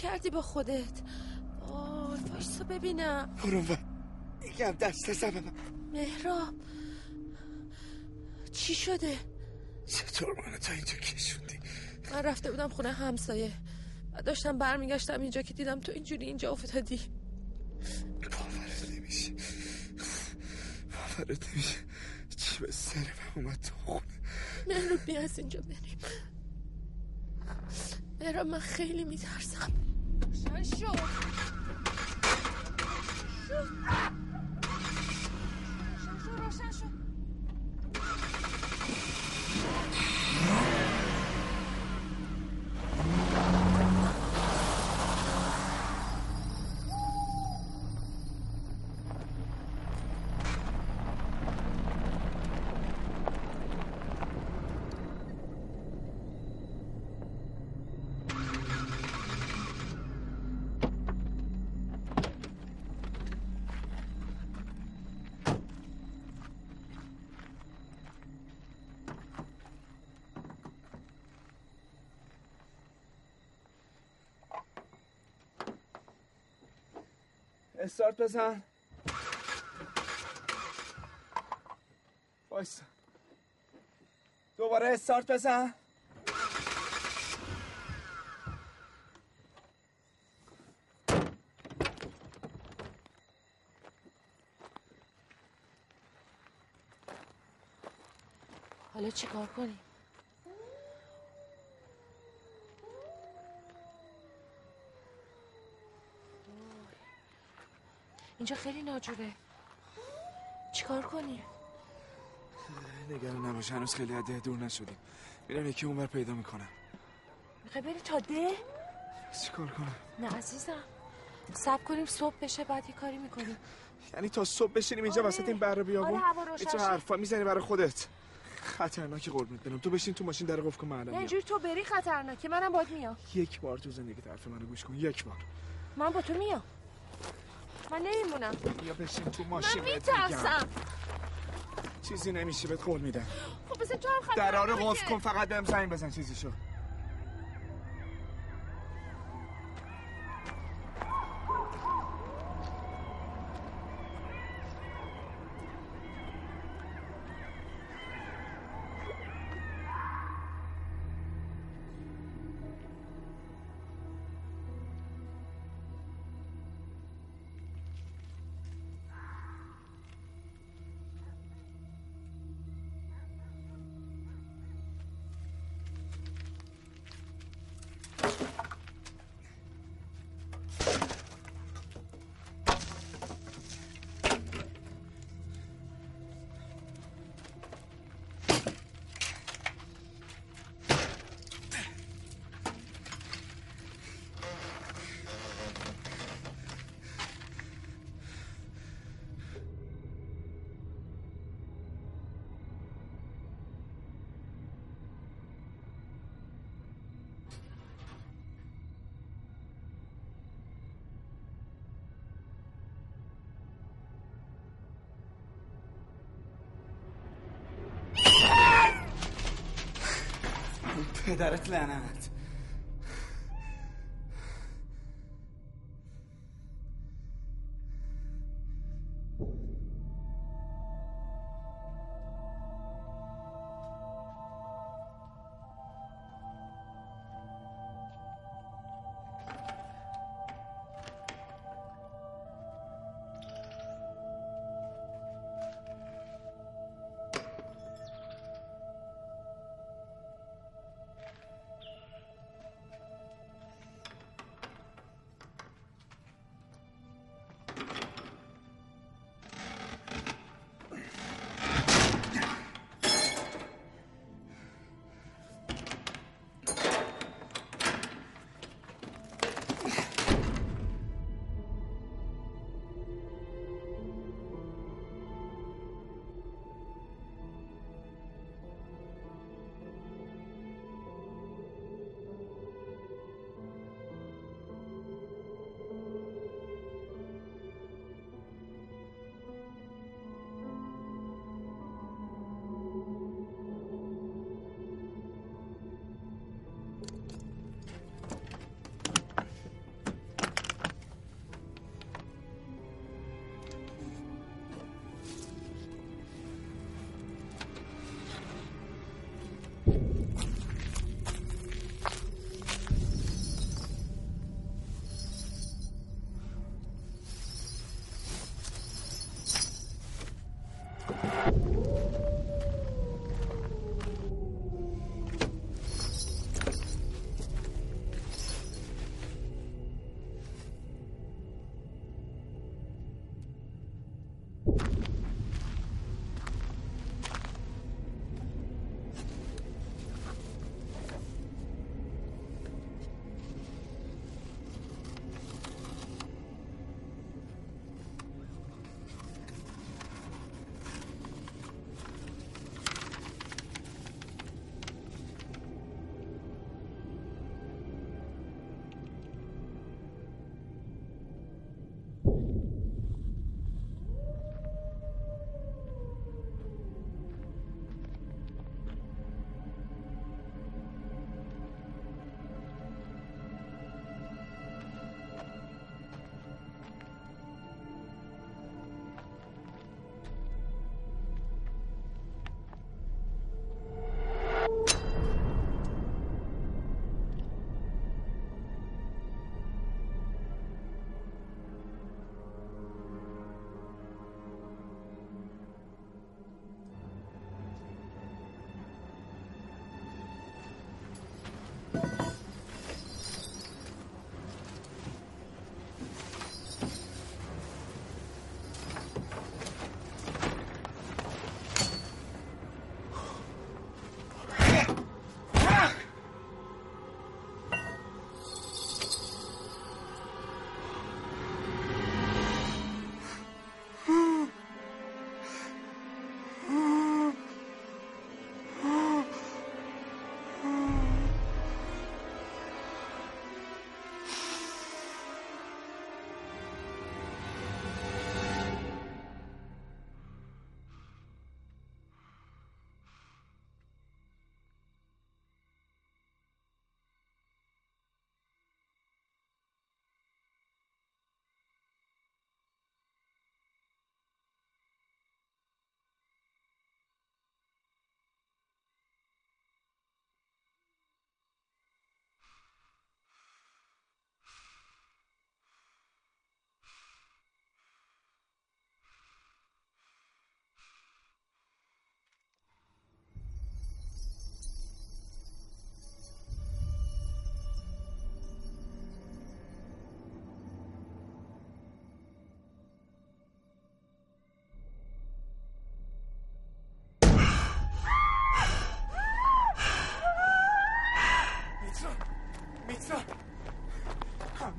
کردی با خودت؟ وای وایسا ببینم. برو و میگم دست زبم مهراب چی شده؟ چطور منو تا اینجا کشوندی؟ من رفته بودم خونه همسایه. و داشتم برمیگشتم اینجا که دیدم تو اینجوری اینجا افتادی. باورت نمیشه. باورت نمیشه. چی به سر من اومد تو خونه. مهراب بیا از اینجا بریم. مهراب من خیلی میترسم. روشن شو شو. روشن استارت بزن. وایسا. دوباره استارت بزن. حالا چیکار کنیم؟ اینجا خیلی ناجوره. چیکار کنیم؟ نگران نباش هنوز خیلی از ده دور نشدیم. میرم یکی اونور پیدا می‌کنم. می‌خوای بری تا ده؟ چیکار کنم؟ نه عزیزم. سب کنیم صبح بشه بعد یه کاری می‌کنیم. یعنی تا صبح بشینیم اینجا وسط این بر بیابون؟ آره،. حرفا می‌زنی برای خودت. خطرناکی قربونت برم. تو بشین تو ماشین در قفل کن الان نه. اینجوری تو بری خطرناکه منم باید میام. یک بار تو زندگی حرف منو گوش کن. یک بار. من با تو میام. من نمیمونم. یا بشین تو ماشین من. میترسم. چیزی نمیشه بهت قول میدم. خب بسه تو هم خطرناکه درا رو قفل کن فقط بهم زنگ بزن چیزی شو. دارت لا أنا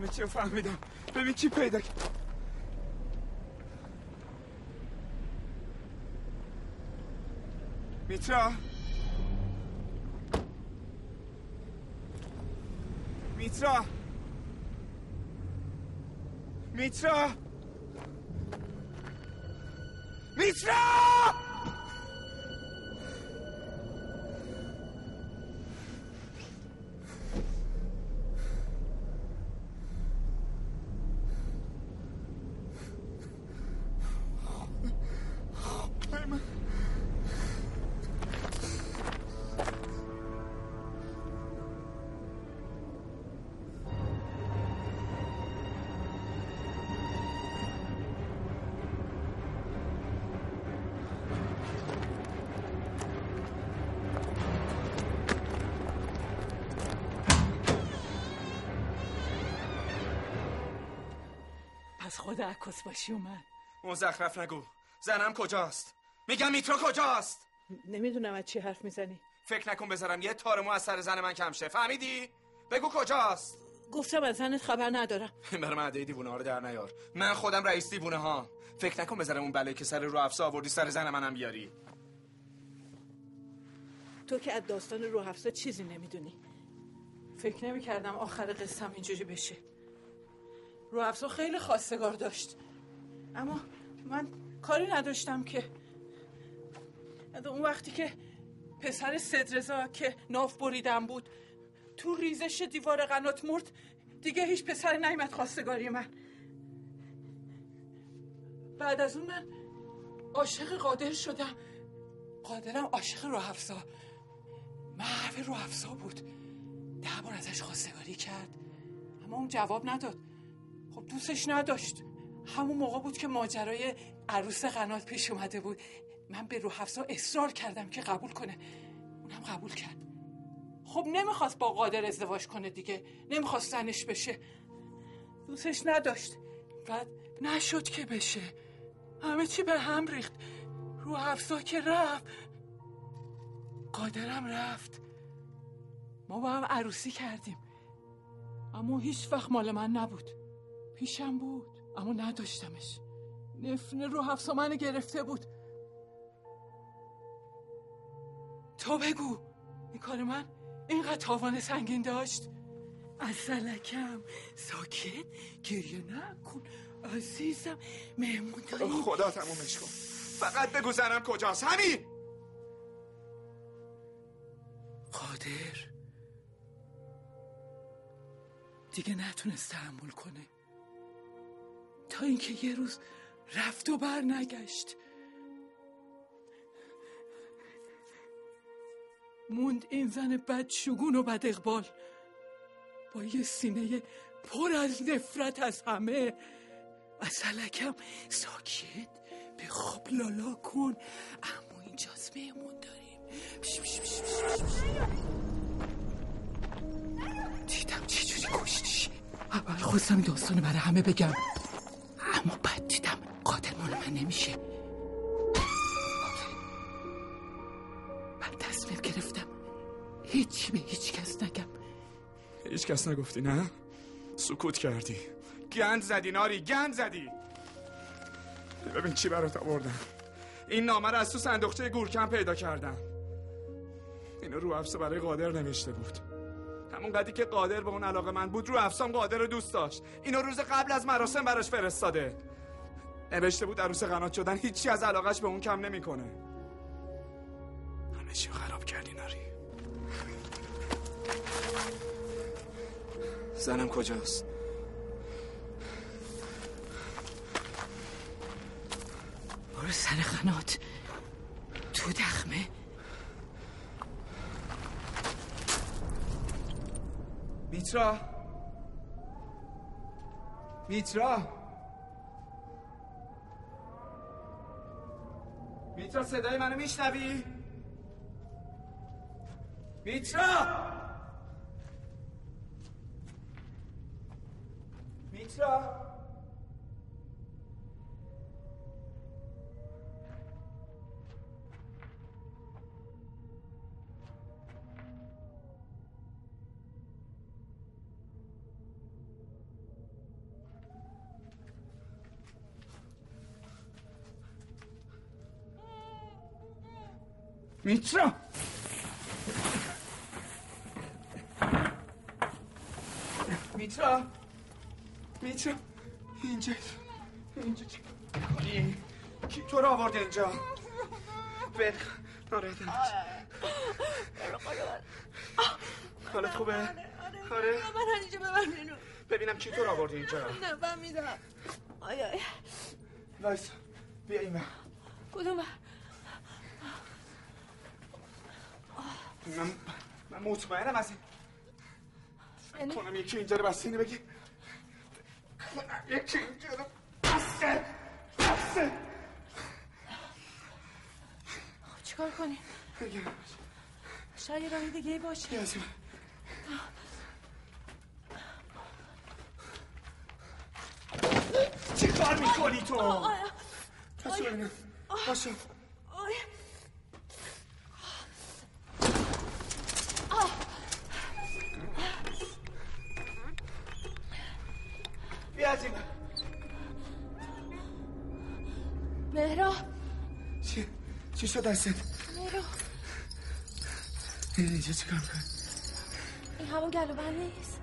همه چی فهمیدم؟ ببین چی پیدا کرد میترا؟ میترا؟ میترا؟ میترا! خدا عکاس باشی اومد. مزخرف نگو. زنم کجاست؟ میگم میترا کجاست؟ نمی‌دونم از چی حرف می‌زنی. فکر نکن بذارم یه تار مو از سر زن من کم شه. فهمیدی؟ بگو کجاست؟ گفتم از زنت خبر ندارم. برای معده دیوونه ها رو در نیار. من خودم رئیس دیوونه ها. فکر نکن بذارم اون بلایی که سر رو افسا آوردی سر زن منم بیاری. تو که از داستان رو چیزی نمی‌دونی. فکر نمی کردم آخر قصم اینجوری بشه. رو افزا خیلی خواستگار داشت. اما من کاری نداشتم که. اون وقتی که پسر صدرزا که ناف بریدم بود تو ریزش دیوار قنات مرد دیگه هیچ پسر نیمت خواستگاری من. بعد از اون من عاشق قادر شدم. قادرم عاشق رو افزا. محو افزا بود. ده بار ازش خواستگاری کرد. اما اون جواب نداد. خب دوستش نداشت. همون موقع بود که ماجرای عروس قنات پیش اومده بود. من به روح افزا اصرار کردم که قبول کنه. اونم قبول کرد. خب نمی‌خواست با قادر ازدواج کنه دیگه. نمی‌خواست زنش بشه. دوستش نداشت. بعد نشد که بشه. همه چی به هم ریخت. رو افزا که رفت. قادرم رفت. ما با هم عروسی کردیم. اما هیچ وقت مال من نبود. پیشم بود اما نداشتمش. نفنه رو افزا منو گرفته بود. تو بگو این کار من اینقدر تاوان سنگین داشت؟ از سلکم ساکت گریه نکن. عزیزم مهمون داری. خدا تمومش کن. فقط بگو زنم کجاست همین. قادر. دیگه نتونست تحمل کنه. تا اینکه یه روز رفت و بر نگشت. موند این زن بد شگون و بد اقبال. با یه سینه پر از نفرت از همه. از سلکم ساکت به خواب لالا کن. اما اینجاست مهمون داریم. بش بش بش دیدم چه جوری کشتیش اول خواستم داستان برای همه بگم. اما بعد دیدم قاتل مال من نمیشه. من تصمیم گرفتم هیچی به هیچ کس نگم. هیچ کس نگفتی نه؟ سکوت کردی. گند زدی ناری گند زدی. ببین چی برات آوردم. این نامه رو از تو صندوقچه گورکم پیدا کردم. اینو رو افسه برای قادر نوشته بود. همون قدی که قادر به اون علاقه من بود رو افسام قادر رو دوست داشت. اینو روز قبل از مراسم براش فرستاده. نوشته بود عروس قنات شدن هیچی از علاقش به اون کم نمی‌کنه. همه چی خراب کردی ناری. زنم کجاست؟ برو سر قنات تو دخمه. میترا. میترا. میترا صدای منو میشنوی؟ میترا. میترا. میترا میترا میترا اینجا اینجا چی کنی؟ کی تو رو آورده اینجا؟ بر ناراحت نباش حالت خوبه؟ آره من اینجا ببر منو ببینم کی تو رو آورده اینجا نه من میدم آی آی وایس بیا این کدوم من من مطمئنم از این یعنی کنم یکی اینجا رو بسته اینو بگی. کنم یکی اینجا رو بسته بسته خب چیکار کنیم؟ بگم. شاید یه راهی دیگه باشه. یه. چی کار می‌کنی تو؟ پس ببینم باشو بیا از این. مهرا. چی؟ چی شد دستت؟ مهرا. این اینجا چی کار؟ این همون گلو بند نیست.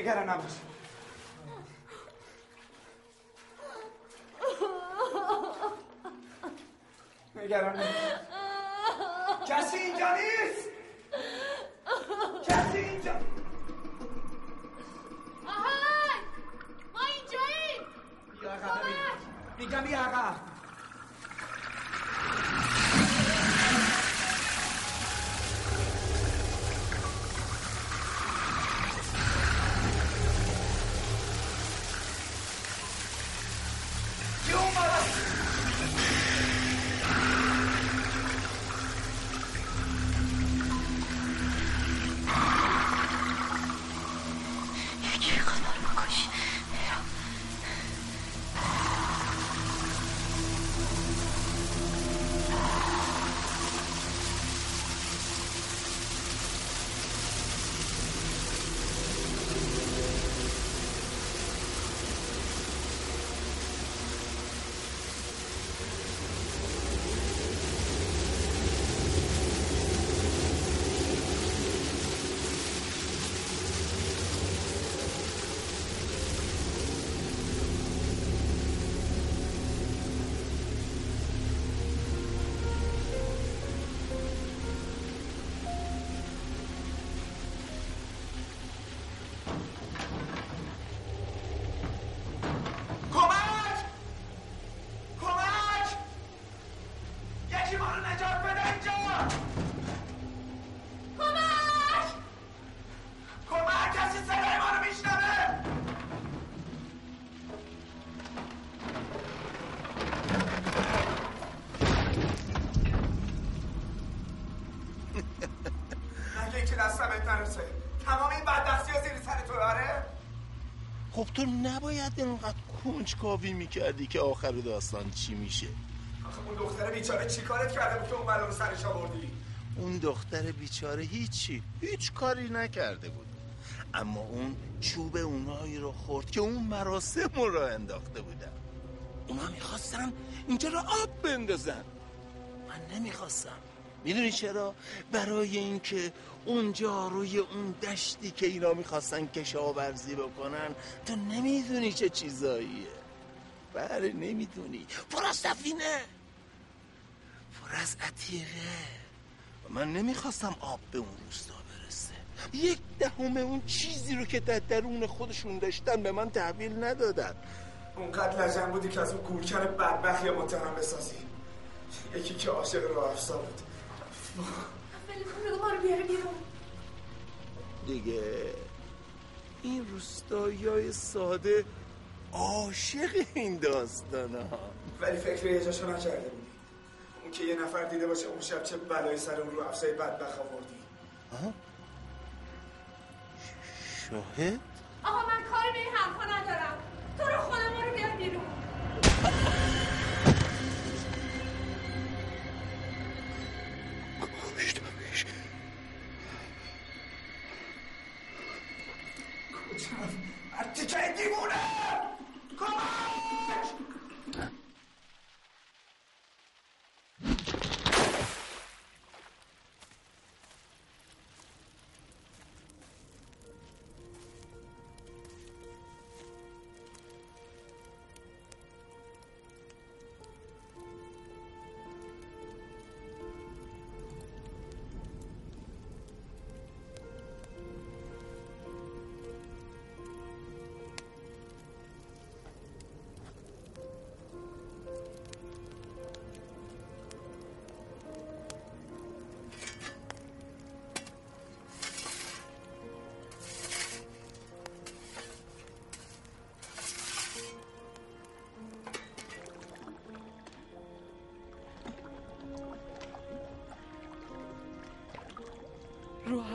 نگران نباش نگران تو نباید اینقدر کنجکاوی می‌کردی که آخر داستان چی میشه؟ آخه اون دختر بیچاره چی کارت کرده بود که اون بلا رو سرش آوردی؟ اون دختر بیچاره هیچی هیچ کاری نکرده بود. اما اون چوب اونایی رو خورد که اون مراسم رو انداخته بودن. اونا می‌خواستن اینجا رو آب بندازن. من نمی‌خواستم. می‌دونی چرا؟ برای اینکه اونجا روی اون دشتی که اینا می‌خواستن کشاورزی بکنن تو نمی‌دونی چه چیزاییه. بله نمی‌دونی. پر از سفینه پر از عتیقه. من نمی‌خواستم آب به اون روستا برسه. یک دهم اون چیزی رو که در درون خودشون داشتن به من تحویل ندادن. اونقدر لجن بودی که از اون گورکن بدبخت یا متهم بسازی. یکی که عاشق راه افزا بود. ما رو بیاره بیرون. دیگه این روستایی های ساده عاشق این داستان ها ولی فکر یه جاشو نکرده بودی. اون که یه نفر دیده باشه اون شب چه بلایی سر اون رو افزای بدبخت آوردی. شاهد؟ آقا من کاری به این حرفا ندارم. تو رو ما رو بیار بیرون. مرتیکه دیوونه! کمک!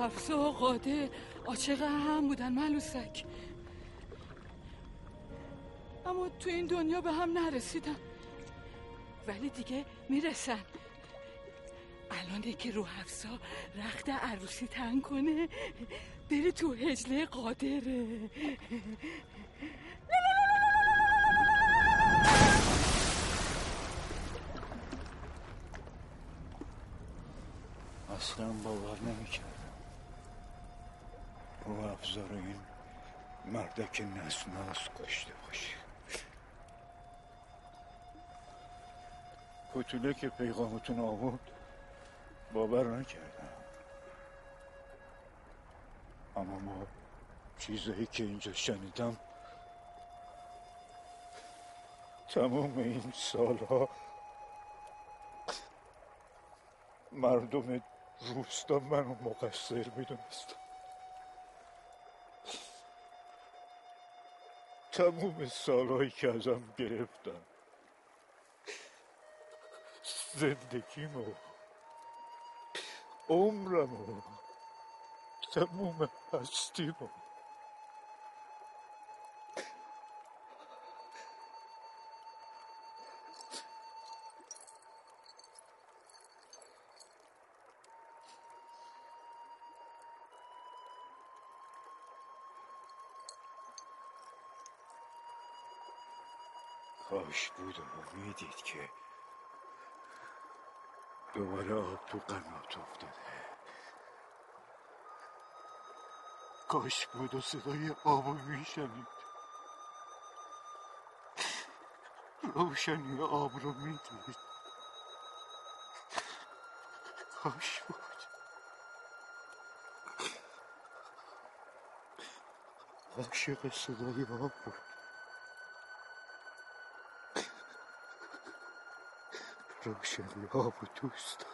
حفظه و قادر عاشق هم بودن ملوسک. اما تو این دنیا به هم نرسیدن. ولی دیگه می‌رسن. الان که رو حفظا رخت عروسی تنگ کنه بره تو هجله قادره. اصلا باور نمی‌کردم. رو افزار این مردک نسناس کشته باشه. کتوله که پیغامتون آورد باور نکردم. اما ما چیزایی که اینجا شنیدم تمام این سالها مردم روستا منو مقصر می‌دونستم تموم سالهایی که ازم گرفتم زندگیمو عمرمو تموم هستیمو. کاش بود و می‌دید که دوباره آب تو قنات افتاده. کاش بود و صدای آبو میشنید. روشنی آب رو می‌دید. کاش بود. عاشق صدای آب بود. روشنی آب رو دوست